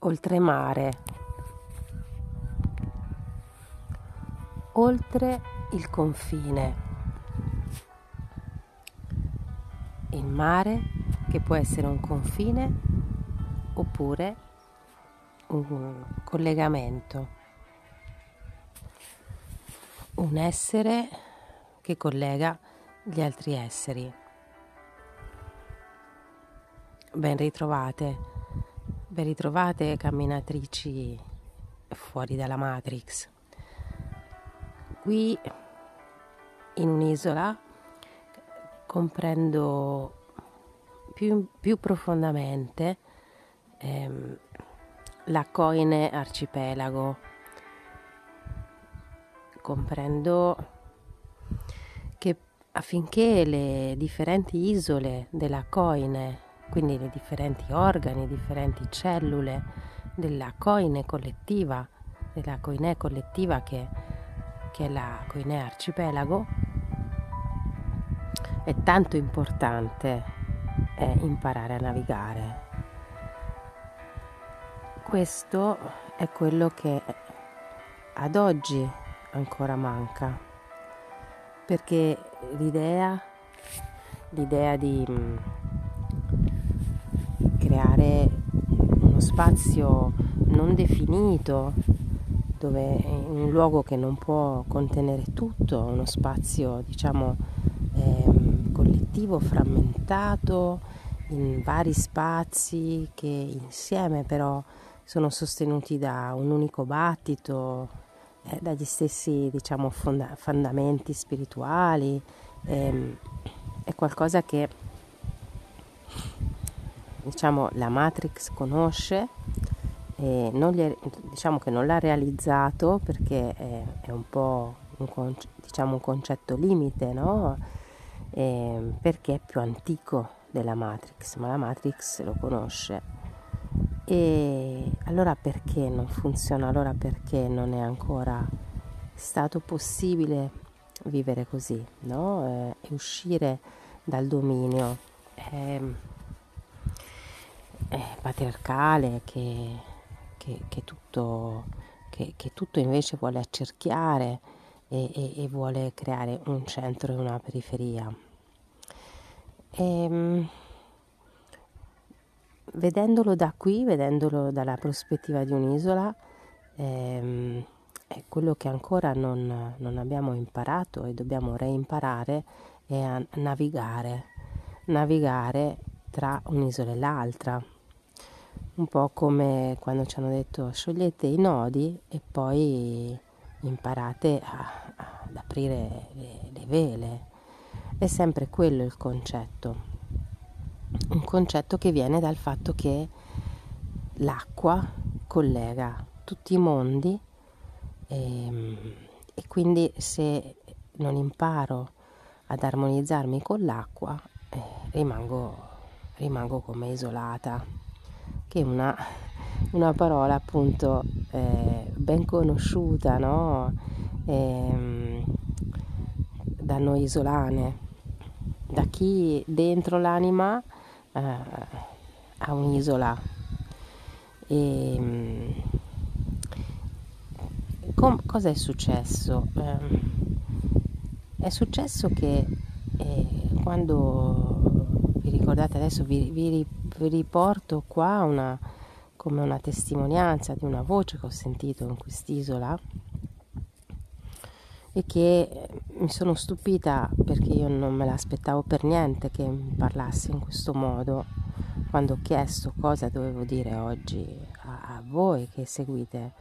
oltremare, oltre il confine, il mare che può essere un confine oppure un collegamento, un essere che collega gli altri esseri. Ben ritrovate Ben ritrovate camminatrici fuori dalla Matrix. Qui in un'isola comprendo più, più profondamente ehm, la Coine arcipelago. Comprendo che affinché le differenti isole della Coine quindi le differenti organi, differenti cellule della coine collettiva, della coinè collettiva che, che è la coinè arcipelago, è tanto importante eh, imparare a navigare. Questo è quello che ad oggi ancora manca, perché l'idea, l'idea di creare uno spazio non definito, dove un luogo che non può contenere tutto, uno spazio diciamo eh, collettivo, frammentato in vari spazi che insieme però sono sostenuti da un unico battito, eh, dagli stessi diciamo fonda- fondamenti spirituali, eh, è qualcosa che diciamo, la Matrix conosce, è, diciamo che non l'ha realizzato perché è, è un po' un, diciamo, un concetto limite, no? E, perché è più antico della Matrix, ma la Matrix lo conosce. E allora perché non funziona? Allora perché non è ancora stato possibile vivere così, no? Eh, e uscire dal dominio. Eh, eh, patriarcale che, che, che, tutto, che, tutto, invece vuole accerchiare e, e, e, vuole creare un centro e una periferia. E, ehm, vedendolo da qui, vedendolo dalla prospettiva di un'isola, ehm, è quello che ancora non, non, abbiamo imparato e dobbiamo reimparare è a navigare, navigare tra un'isola e l'altra un po' come quando ci hanno detto sciogliete i nodi e poi imparate a, a, ad aprire le, le vele. È sempre quello il concetto, un concetto che viene dal fatto che l'acqua collega tutti i mondi e, ehm, e quindi se non imparo ad armonizzarmi con l'acqua eh, rimango, rimango come isolata che è una, una parola appunto eh, ben conosciuta no? eh, da noi isolane, da chi dentro l'anima eh, ha un'isola. E, ehm, com- cosa è successo? Eh, è successo che eh, quando vi ricordate adesso vi, vi, vi riporto qua una, come una testimonianza di una voce che ho sentito in quest'isola e che eh, mi sono stupita perché io non me l'aspettavo per niente che mi parlasse in questo modo quando ho chiesto cosa dovevo dire oggi a, a voi che seguite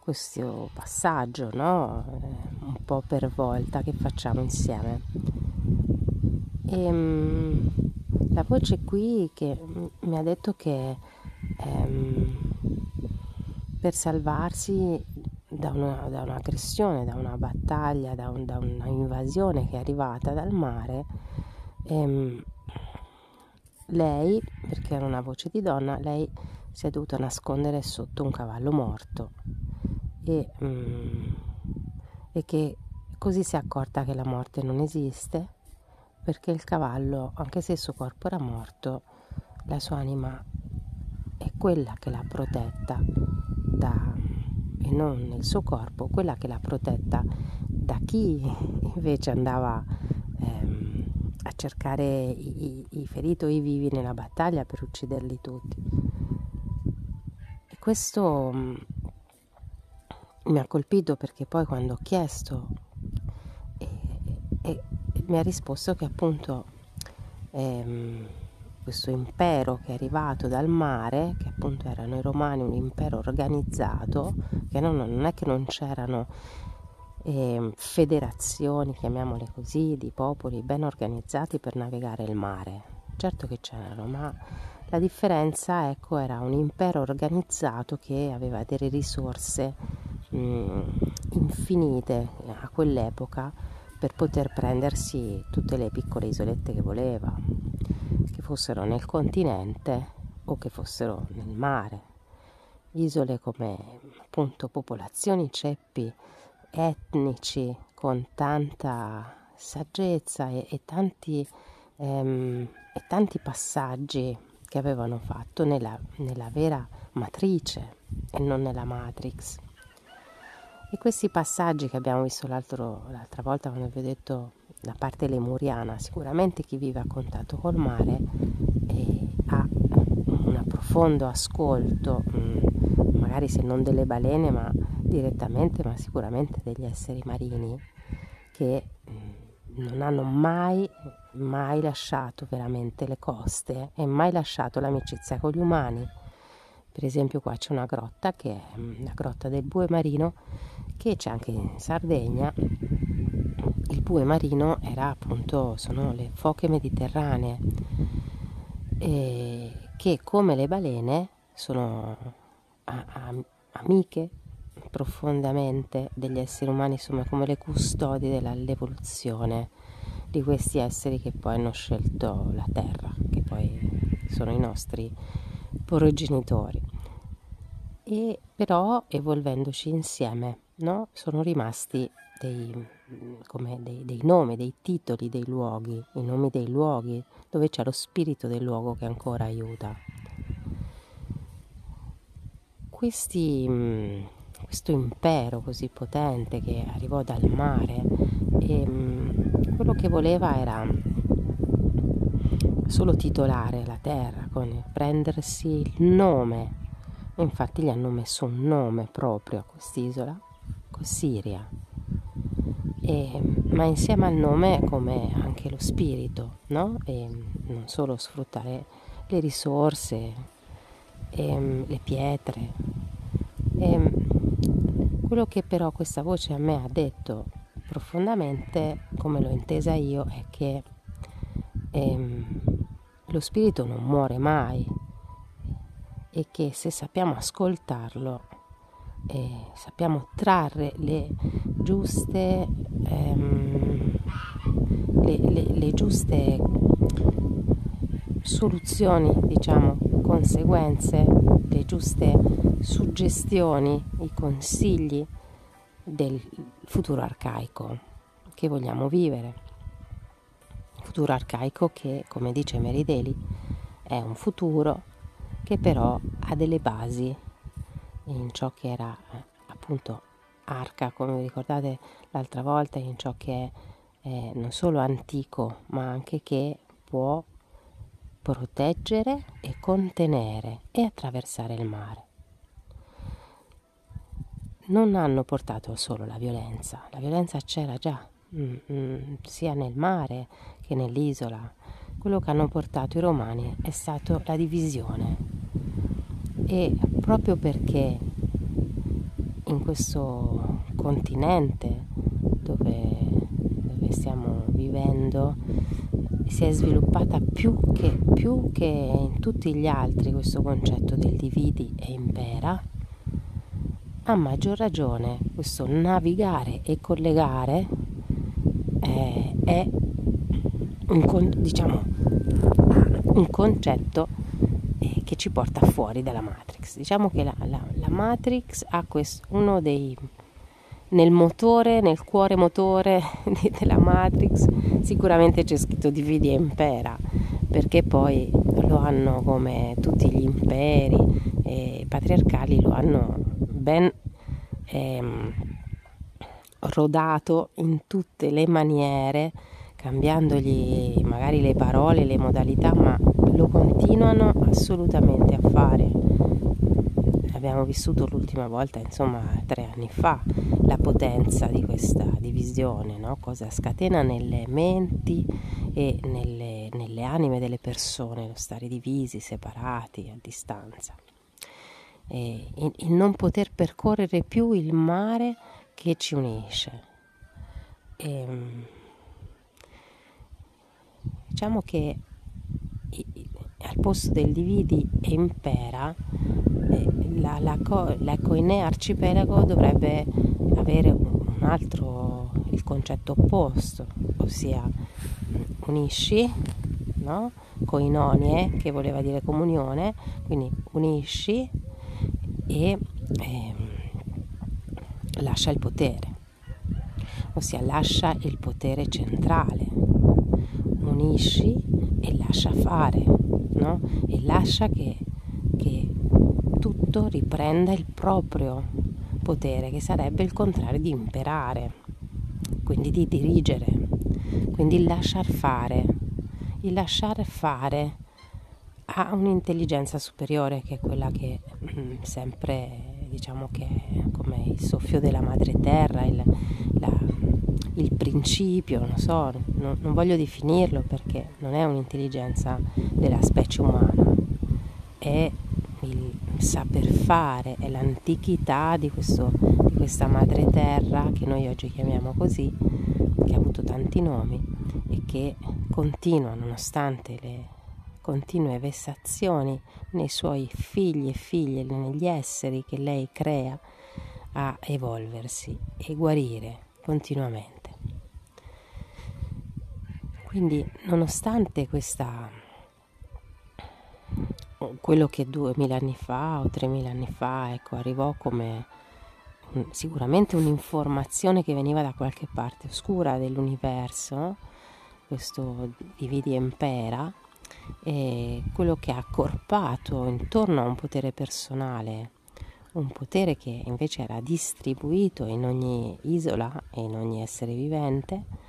questo passaggio, no? Eh, un po' per volta che facciamo insieme. E, ehm, la voce qui che mi ha detto che ehm, per salvarsi da, una, da, un'aggressione, da una battaglia, da, un, da, una invasione che è arrivata dal mare, ehm, lei, perché era una voce di donna, lei si è dovuta nascondere sotto un cavallo morto. E, mm, e che così si è accorta che la morte non esiste perché il cavallo, anche se il suo corpo era morto, la sua anima è quella che l'ha protetta da, e non nel suo corpo, quella che l'ha protetta da chi invece andava ehm, a cercare i, i, feriti o i vivi nella battaglia per ucciderli tutti. E questo mm, mi ha colpito perché poi quando ho chiesto mi ha risposto che appunto ehm, questo impero che è arrivato dal mare, che appunto erano i romani, un impero organizzato, che non, non è che non c'erano eh, federazioni, chiamiamole così, di popoli ben organizzati per navigare il mare. Certo che c'erano, ma la differenza ecco, era un impero organizzato che aveva delle risorse mh, infinite a quell'epoca per poter prendersi tutte le piccole isolette che voleva che fossero nel continente o che fossero nel mare. Isole come appunto popolazioni ceppi etnici con tanta saggezza e, e, tanti, ehm, e tanti, passaggi che avevano fatto nella, nella vera matrice e non nella matrix. E questi passaggi che abbiamo visto l'altra volta quando vi ho detto la parte lemuriana, sicuramente chi vive a contatto col mare eh, ha un profondo ascolto, mh, mm, magari se non delle balene, ma direttamente, ma sicuramente degli esseri marini che mh, mm, non hanno mai, mai lasciato veramente le coste e mai lasciato l'amicizia con gli umani. Per esempio qua c'è una grotta che è mm, la grotta del bue marino che c'è anche in Sardegna. Il bue marino era appunto, sono le foche mediterranee eh, che come le balene sono a, a, amiche profondamente degli esseri umani, insomma come le custodi dell'evoluzione di questi esseri che poi hanno scelto la terra, che poi sono i nostri progenitori. E però evolvendoci insieme, no? sono rimasti dei, come dei, dei nomi, dei titoli dei luoghi, i nomi dei luoghi, dove c'è lo spirito del luogo che ancora aiuta. Questi, questo impero così potente che arrivò dal mare, e, quello che voleva era solo titolare la terra, con prendersi il nome. Infatti gli hanno messo un nome proprio a quest'isola, Siria e, ma insieme al nome come anche lo spirito, no? E non solo sfruttare le risorse, e, le pietre. E, quello che però questa voce a me ha detto profondamente, come l'ho intesa io, è che ehm, lo spirito non muore mai e che se sappiamo ascoltarlo e sappiamo trarre le giuste, ehm, le, le, le giuste soluzioni, diciamo, conseguenze, le giuste suggestioni, i consigli del futuro arcaico che vogliamo vivere. Futuro arcaico che, come dice Merideli, è un futuro che però ha delle basi in ciò che era eh, appunto arca, come vi ricordate l'altra volta, in ciò che è eh, non solo antico, ma anche che può proteggere e contenere e attraversare il mare. Non hanno portato solo la violenza, la violenza c'era già, mm, mm, sia nel mare che nell'isola. Quello che hanno portato i romani è stato la divisione, e proprio perché in questo continente dove, dove stiamo vivendo si è sviluppata più che, più che in tutti gli altri questo concetto del dividi e impera, a maggior ragione questo navigare e collegare eh, è un, diciamo, un concetto che ci porta fuori dalla Matrix. Diciamo che la, la, la Matrix ha questo, uno dei nel motore, nel cuore motore della Matrix, sicuramente c'è scritto dividi e impera, perché poi lo hanno come tutti gli imperi eh, patriarcali lo hanno ben ehm, rodato in tutte le maniere cambiandogli magari le parole, le modalità, ma lo continuano assolutamente a fare. Abbiamo vissuto l'ultima volta, insomma, tre anni fa, la potenza di questa divisione, no? cosa scatena nelle menti e nelle, nelle anime delle persone, lo stare divisi, separati, a distanza. E il non poter percorrere più il mare che ci unisce. E, ehm, diciamo che al posto del dividi e impera, eh, la, la, l'Ecoine arcipelago dovrebbe avere un altro, il concetto opposto, ossia mm, unisci, no? Coinonie, che voleva dire comunione, quindi unisci e eh, lascia il potere, ossia lascia il potere centrale, unisci e lascia fare, no? e lascia che, che tutto riprenda il proprio potere, che sarebbe il contrario di imperare, quindi di dirigere, quindi il lasciar fare. Il lasciare fare ha un'intelligenza superiore che è quella che mm, sempre diciamo che è come il soffio della madre terra, il, la, il principio, non so, non, non voglio definirlo perché non è un'intelligenza della specie umana, è il saper fare, è l'antichità di, questo, di questa madre terra che noi oggi chiamiamo così, che ha avuto tanti nomi e che continua nonostante le continue vessazioni nei suoi figli e figlie, negli esseri che lei crea, a evolversi e guarire continuamente. Quindi, nonostante questa, quello che duemila anni fa o tremila anni fa ecco, arrivò come un, sicuramente un'informazione che veniva da qualche parte oscura dell'universo, questo dividi impera, e quello che ha accorpato intorno a un potere personale, un potere che invece era distribuito in ogni isola e in ogni essere vivente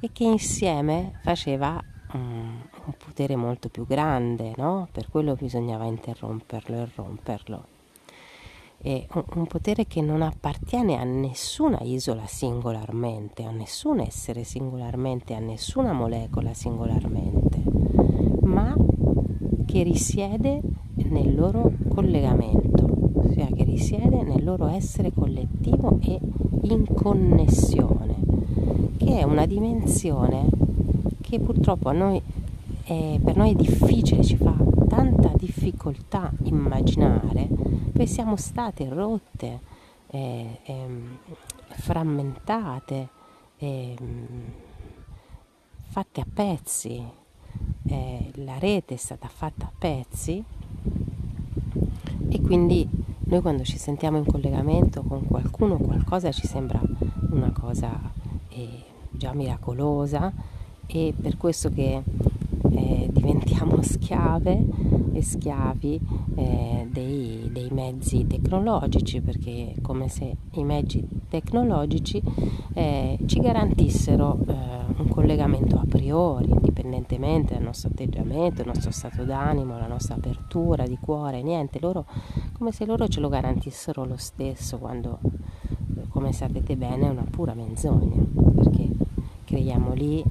e che insieme faceva um, un potere molto più grande, no? per quello bisognava interromperlo e romperlo. È un, un potere che non appartiene a nessuna isola singolarmente, a nessun essere singolarmente, a nessuna molecola singolarmente ma che risiede nel loro collegamento, ossia che risiede nel loro essere collettivo e in connessione, che è una dimensione che purtroppo noi è, per noi è difficile, ci fa tanta difficoltà immaginare, perché siamo state rotte, eh, eh, frammentate, eh, fatte a pezzi, eh, la rete è stata fatta a pezzi. E quindi noi quando ci sentiamo in collegamento con qualcuno qualcosa ci sembra una cosa eh, già miracolosa e per questo che eh, diventiamo schiave e schiavi eh, dei, dei, mezzi tecnologici perché è come se i mezzi tecnologici eh, ci garantissero eh, un collegamento a priori indipendentemente dal nostro atteggiamento, il nostro stato d'animo, la nostra apertura di cuore, niente, loro come se loro ce lo garantissero lo stesso quando come sapete bene è una pura menzogna creiamo lì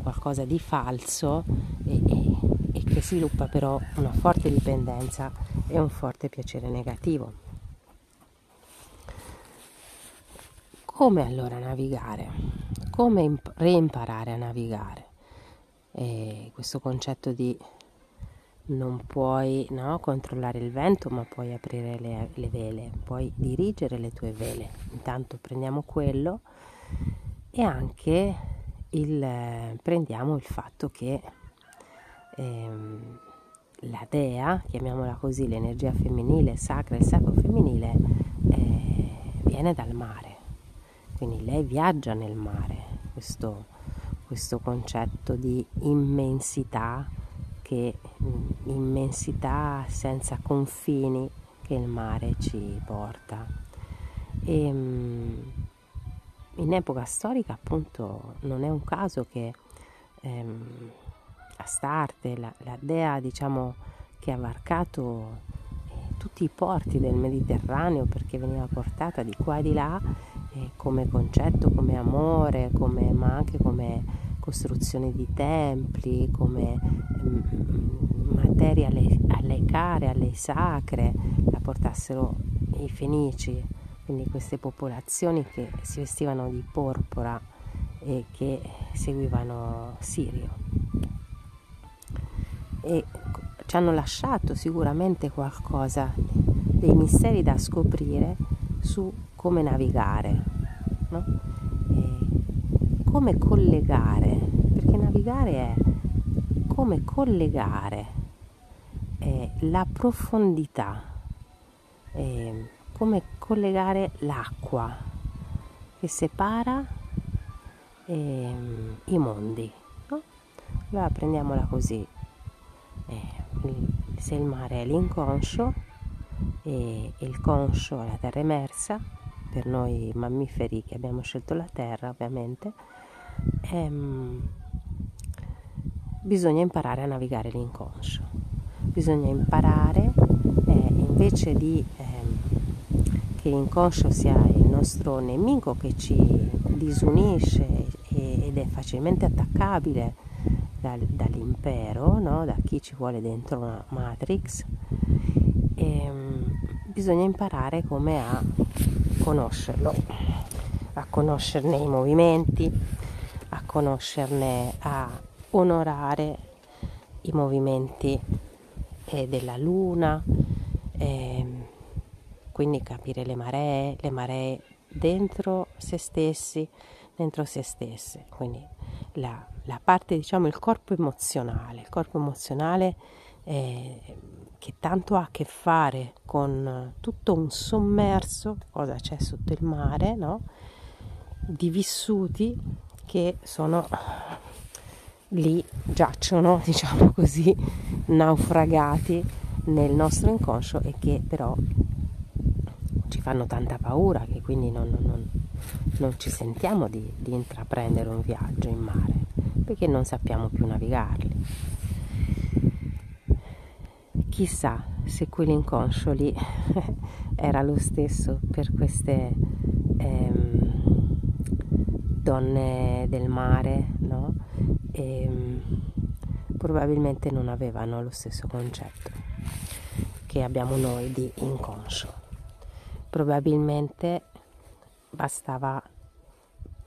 qualcosa di falso e, e, e che sviluppa però una forte dipendenza e un forte piacere negativo. Come allora navigare? Come imp- reimparare a navigare? E questo concetto di non puoi no, controllare il vento, ma puoi aprire le, le, vele, puoi dirigere le tue vele. Intanto prendiamo quello e anche il, prendiamo il fatto che ehm, la dea, chiamiamola così, l'energia femminile sacra e sacro femminile, eh, viene dal mare, quindi lei viaggia nel mare, questo, questo concetto di immensità, che mm, immensità senza confini che il mare ci porta. E, mm, in epoca storica appunto non è un caso che ehm, Astarte, la, la dea diciamo che ha varcato eh, tutti i porti del Mediterraneo perché veniva portata di qua e di là eh, come concetto, come amore, come, ma anche come costruzione di templi, come mm, materie alle, alle care, alle sacre, la portassero i fenici, quindi queste popolazioni che si vestivano di porpora e che seguivano Sirio. E ci hanno lasciato sicuramente qualcosa, dei misteri da scoprire su come navigare, no? come collegare, perché navigare è come collegare eh, la profondità, eh, come collegare l'acqua che separa eh, i mondi. No? Allora prendiamola così. Eh, se il mare è l'inconscio e il conscio è la terra emersa, per noi mammiferi che abbiamo scelto la terra ovviamente, ehm, bisogna imparare a navigare l'inconscio. Bisogna imparare eh, invece di ehm, che l'inconscio sia il nostro nemico che ci disunisce ed è facilmente attaccabile dal, dall'impero, no? da chi ci vuole dentro una matrix. E, ehm, bisogna imparare come a conoscerlo, a conoscerne i movimenti, a conoscerne, a onorare i movimenti eh, della luna, eh, quindi capire le maree, le maree dentro se stessi, dentro se stesse, quindi la, la parte, diciamo, il corpo emozionale, il corpo emozionale eh, che tanto ha a che fare con tutto un sommerso, cosa c'è sotto il mare, no? di vissuti che sono lì, giacciono, diciamo così, naufragati nel nostro inconscio e che però ci fanno tanta paura che quindi non, non, non ci sentiamo di, di intraprendere un viaggio in mare perché non sappiamo più navigarli. Chissà se quell'inconscio lì era lo stesso per queste ehm, donne del mare, no? E, ehm, probabilmente non avevano lo stesso concetto che abbiamo noi di inconscio. Probabilmente bastava,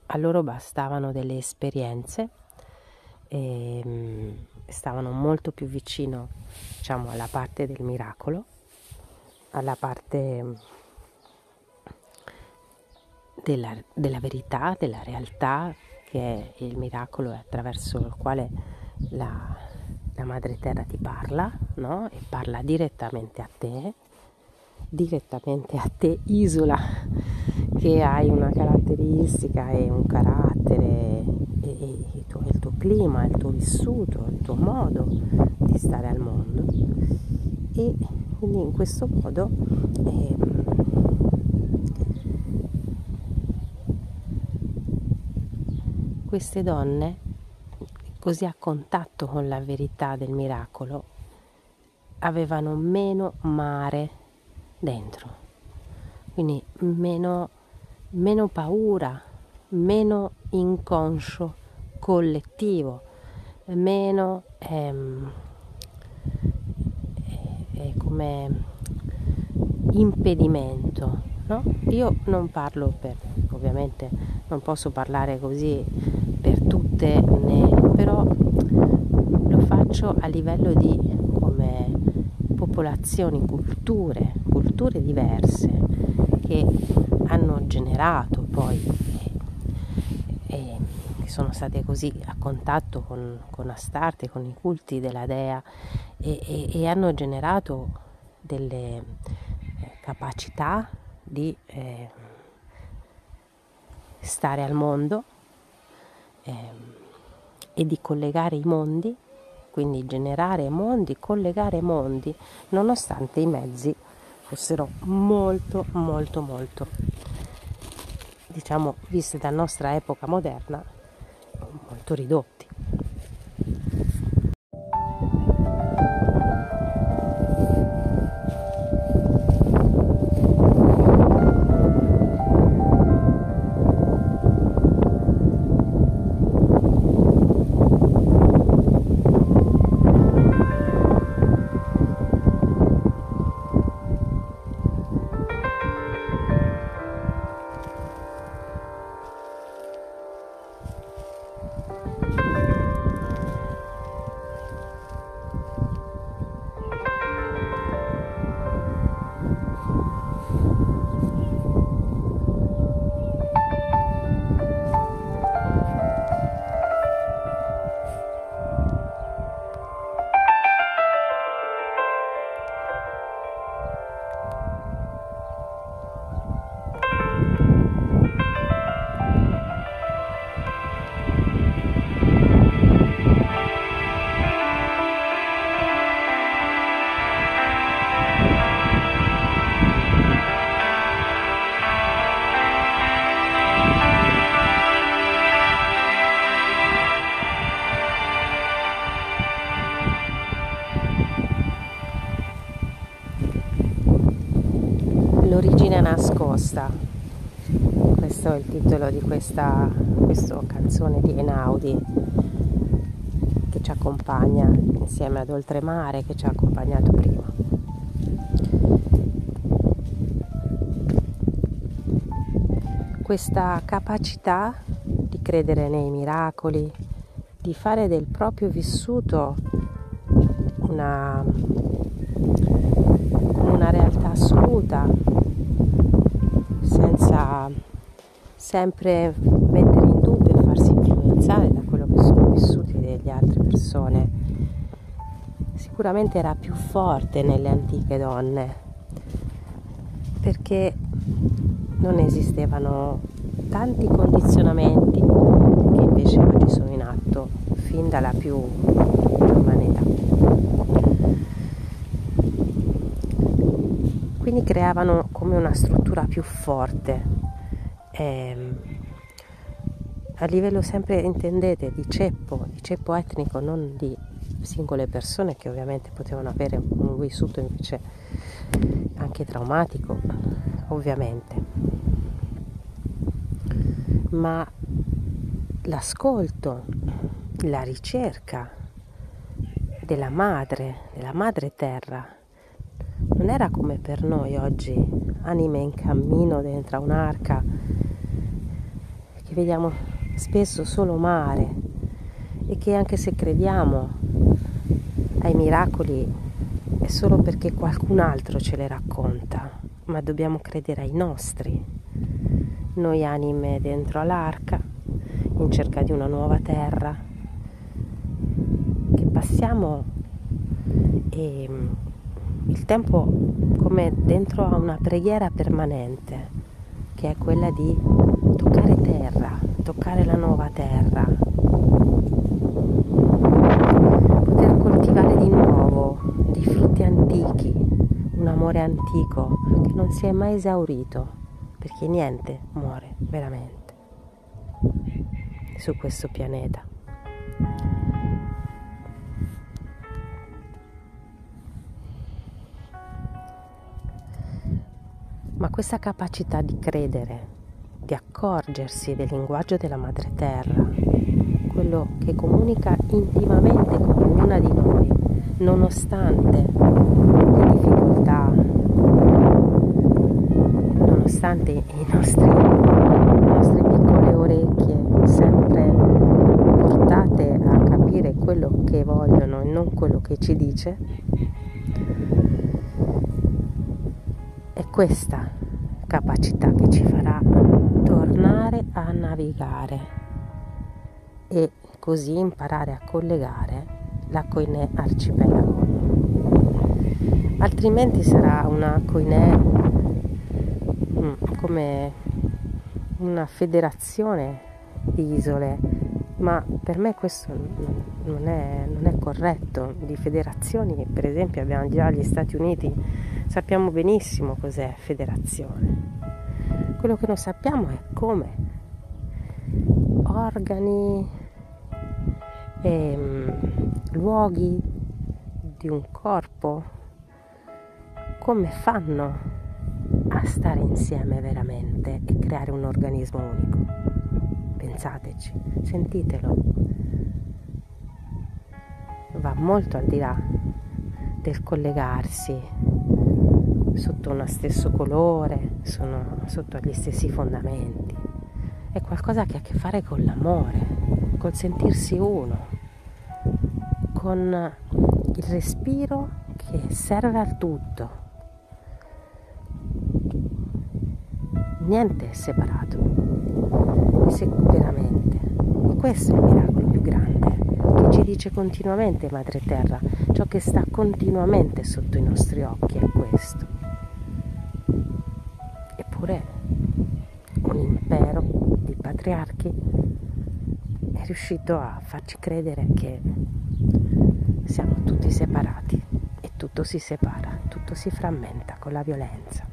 a loro bastavano delle esperienze e ehm, stavano molto più vicino diciamo alla parte del miracolo alla parte della, della verità, della realtà che è il miracolo attraverso il quale la, la madre terra ti parla no? e parla direttamente a te direttamente a te isola che hai una caratteristica e un carattere e, e il, tuo, il tuo clima, il tuo vissuto, il tuo modo di stare al mondo. E quindi in questo modo eh, queste donne così a contatto con la verità del miracolo avevano meno mare dentro, quindi meno, meno paura, meno inconscio collettivo, meno ehm, eh, come impedimento. No? Io non parlo per, ovviamente non posso parlare così per tutte, né, però lo faccio a livello di come popolazioni, culture, culture diverse che hanno generato poi e, e che sono state così a contatto con, con Astarte, con i culti della dea e, e, e hanno generato delle eh, capacità di eh, stare al mondo, eh, e di collegare i mondi, quindi generare mondi, collegare mondi, nonostante i mezzi fossero molto, molto, molto, diciamo, visti da nostra epoca moderna, molto ridotti. L'origine nascosta, questo è il titolo di questa, questa canzone di Enaudi che ci accompagna insieme ad Oltremare che ci ha accompagnato prima. Questa capacità di credere nei miracoli, di fare del proprio vissuto una, una realtà assoluta, sempre mettere in dubbio e farsi influenzare da quello che sono vissuti delle altre persone. Sicuramente era più forte nelle antiche donne, perché non esistevano tanti condizionamenti che invece oggi sono in atto fin dalla più giovane età. Quindi creavano come una struttura più forte. Ehm, a livello sempre, intendete, di ceppo, di ceppo etnico, non di singole persone che ovviamente potevano avere un vissuto invece anche traumatico, ovviamente. Ma l'ascolto, la ricerca della madre, della madre terra, non era come per noi oggi, anime in cammino dentro un'arca, che vediamo spesso solo mare e che anche se crediamo ai miracoli è solo perché qualcun altro ce le racconta, ma dobbiamo credere ai nostri. Noi anime dentro all'arca, in cerca di una nuova terra, che passiamo e il tempo come dentro a una preghiera permanente, che è quella di toccare terra, toccare la nuova terra, poter coltivare di nuovo dei frutti antichi, un amore antico che non si è mai esaurito, perché niente muore veramente su questo pianeta. Ma questa capacità di credere, di accorgersi del linguaggio della madre terra, quello che comunica intimamente con ognuna di noi, nonostante le difficoltà, nonostante i nostri, le nostre piccole orecchie sempre portate a capire quello che vogliono e non quello che ci dice, è questa capacità che ci farà tornare a navigare e così imparare a collegare la Coinè arcipelago. Altrimenti sarà una Coinè mm, come una federazione di isole ma per me questo non è, non è, corretto. Di federazioni, per esempio, abbiamo già gli Stati Uniti, sappiamo benissimo cos'è federazione. Quello che non sappiamo è come organi, e, um, luoghi di un corpo, come fanno a stare insieme veramente e creare un organismo unico. Pensateci, sentitelo. Va molto al di là del collegarsi sotto uno stesso colore, sono sotto gli stessi fondamenti. È qualcosa che ha a che fare con l'amore, col sentirsi uno, con il respiro che serve al tutto niente è separato, veramente. E questo è il miracolo più grande che ci dice continuamente Madre Terra, ciò che sta continuamente sotto i nostri occhi è questo. Patriarchi è riuscito a farci credere che siamo tutti separati e tutto si separa, tutto si frammenta con la violenza.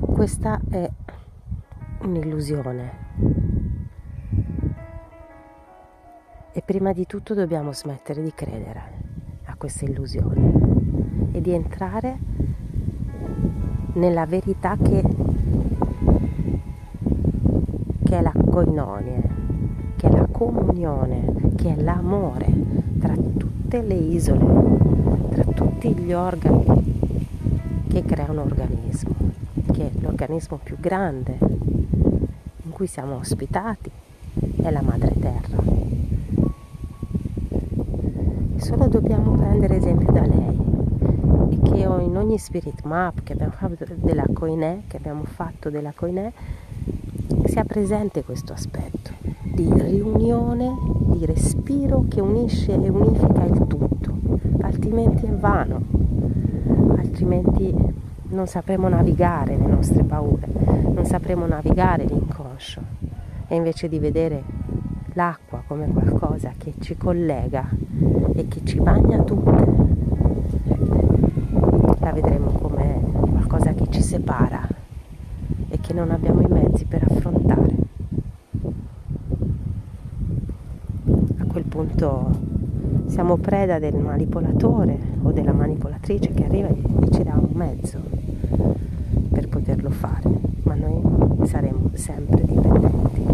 Questa è un'illusione e prima di tutto dobbiamo smettere di credere a questa illusione e di entrare nella verità che, che è la coinonia, che è la comunione, che è l'amore tra tutte le isole, tra tutti gli organi che creano un organismo che l'organismo più grande in cui siamo ospitati è la madre terra. Solo dobbiamo prendere esempio da lei che in ogni spirit map che abbiamo fatto della Koine, che abbiamo fatto della Koine, sia presente questo aspetto di riunione, di respiro che unisce e unifica il tutto, altrimenti è vano, altrimenti non sapremo navigare le nostre paure, non sapremo navigare l'inconscio. E invece di vedere l'acqua come qualcosa che ci collega e che ci bagna tutte, vedremo come qualcosa che ci separa e che non abbiamo i mezzi per affrontare. A quel punto siamo preda del manipolatore o della manipolatrice che arriva e ci dà un mezzo per poterlo fare, ma noi saremo sempre dipendenti.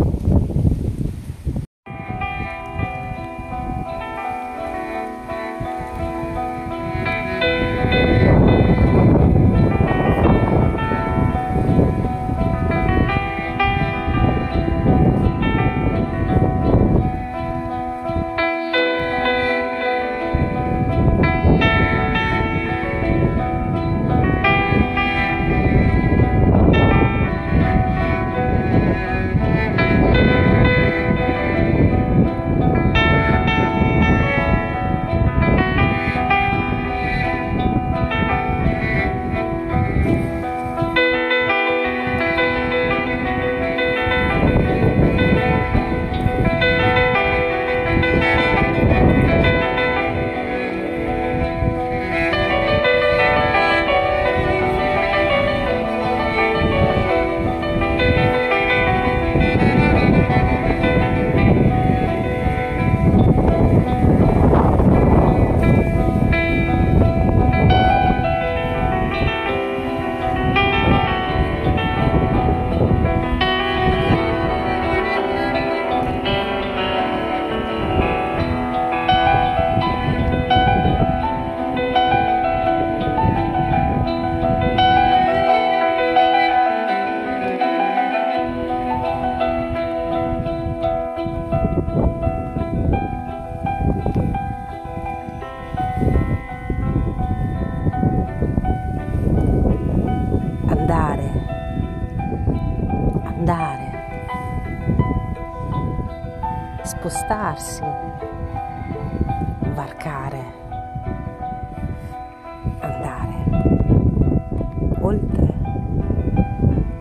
Oltre,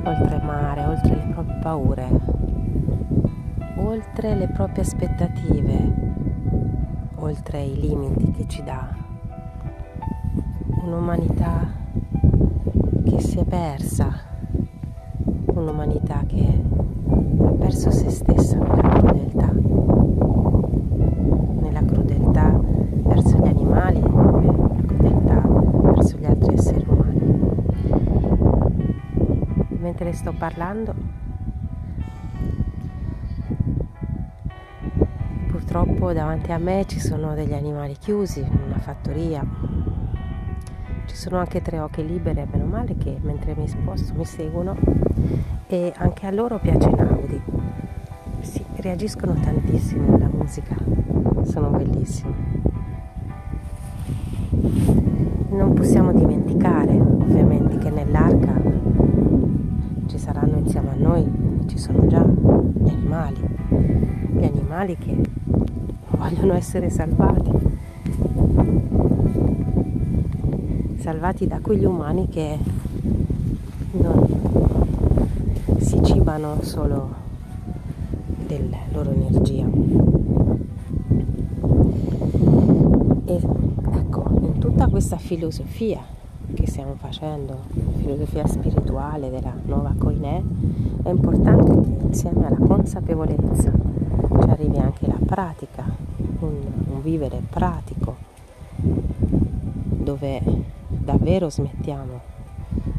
oltre mare, oltre le proprie paure, oltre le proprie aspettative, oltre i limiti che ci dà. Un'umanità che si è persa, un'umanità che ha perso se stessa nella crudeltà, Mentre sto parlando, purtroppo davanti a me ci sono degli animali chiusi, una fattoria. Ci sono anche tre oche libere, meno male che mentre mi sposto mi seguono e anche a loro piace Naudi. Si reagiscono tantissimo alla musica, sono bellissimi. Non possiamo dimenticare ovviamente che nell'arca animali che vogliono essere salvati, salvati da quegli umani che non si cibano solo della loro energia. E ecco, in tutta questa filosofia che stiamo facendo, filosofia spirituale della nuova Koinè, è importante che insieme alla consapevolezza arrivi anche la pratica un, un vivere pratico dove davvero smettiamo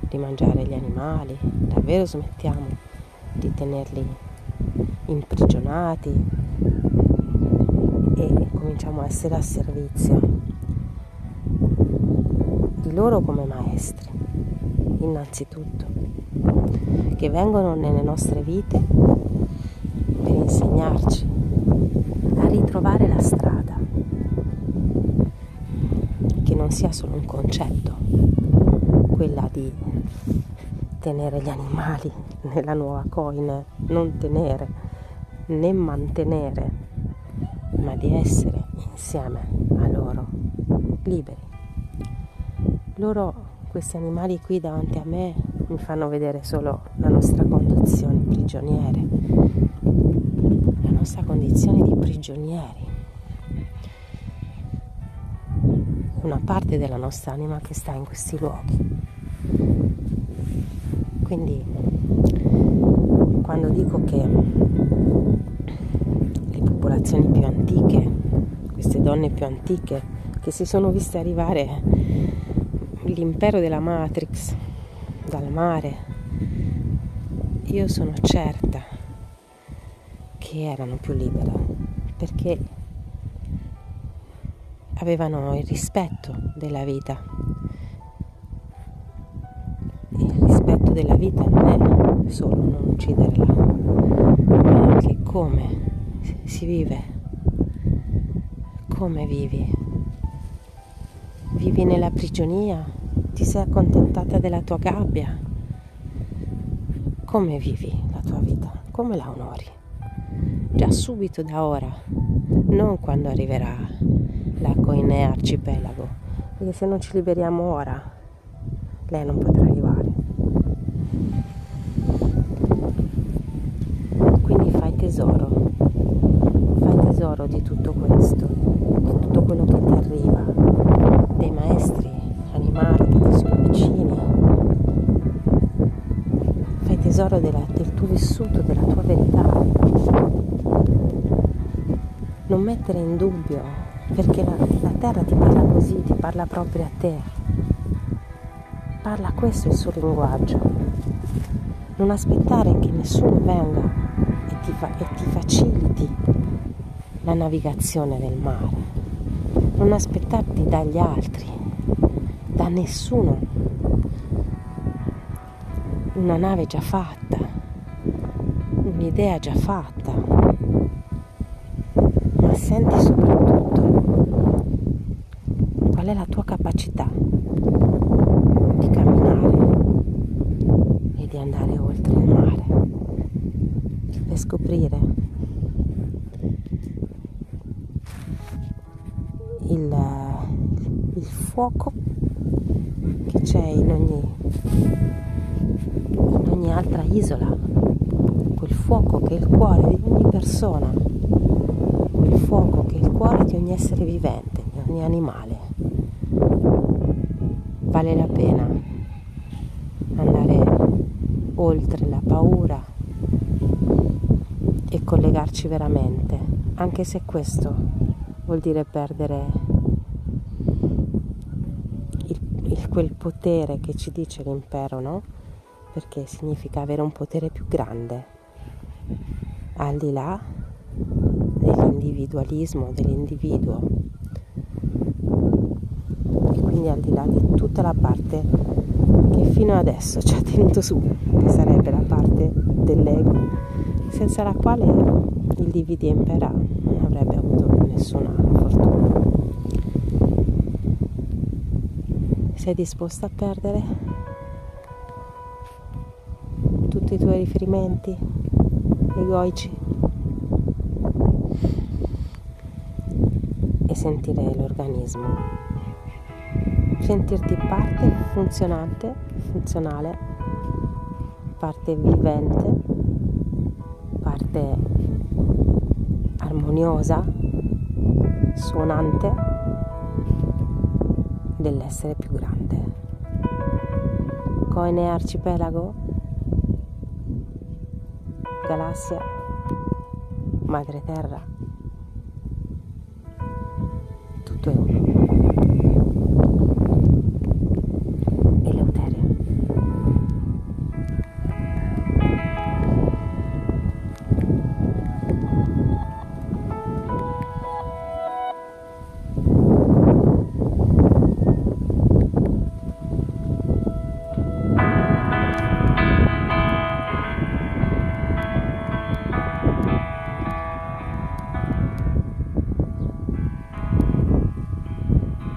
di mangiare gli animali, davvero smettiamo di tenerli imprigionati e cominciamo a essere a servizio di loro come maestri, innanzitutto, che vengono nelle nostre vite per insegnarci ritrovare la strada, che non sia solo un concetto, quella di tenere gli animali nella nuova coin, non tenere né mantenere, ma di essere insieme a loro, liberi. Loro, questi animali qui davanti a me, mi fanno vedere solo la nostra condizione prigioniere nostra condizione di prigionieri, una parte della nostra anima che sta in questi luoghi. Quindi quando dico che le popolazioni più antiche, queste donne più antiche che si sono viste arrivare l'impero della Matrix dal mare, io sono certa che erano più libere, perché avevano il rispetto della vita. Il rispetto della vita non è solo non ucciderla, ma anche come si vive, come vivi. Vivi nella prigionia, ti sei accontentata della tua gabbia. Come vivi la tua vita? Come la onori? Subito da ora, non quando arriverà la Coinea arcipelago, perché se non ci liberiamo ora, lei non potrà arrivare. Quindi fai tesoro, fai tesoro di tutto questo, di tutto quello che ti arriva, dei maestri animali che ti sono vicini. Fai tesoro della, del tuo vissuto, della tua verità non mettere in dubbio, perché la, la terra ti parla così, ti parla proprio a te. Parla questo il suo linguaggio. Non aspettare che nessuno venga e ti, fa, e ti faciliti la navigazione nel mare. Non aspettarti dagli altri, da nessuno. Una nave già fatta, un'idea già fatta senti soprattutto qual è la tua capacità di camminare e di andare oltre il mare per scoprire il, il fuoco che c'è in ogni, in ogni altra isola quel fuoco che è il cuore di ogni persona, quel fuoco che è il cuore di ogni essere vivente, di ogni animale. Vale la pena andare oltre la paura collegarci veramente, anche se questo vuol dire perdere il, il, quel potere che ci dice l'impero, no? Perché significa avere un potere più grande, al di là dell'individualismo, dell'individuo, e quindi al di là di tutta la parte che fino adesso ci ha tenuto su, che sarebbe la parte dell'ego, senza la quale il e impera non avrebbe avuto nessuna fortuna. Sei disposto a perdere tutti i tuoi riferimenti egoici e sentire l'organismo, sentirti parte funzionante, funzionale, parte vivente, parte armoniosa, suonante dell'essere più grande. Coene arcipelago, galassia, madre terra,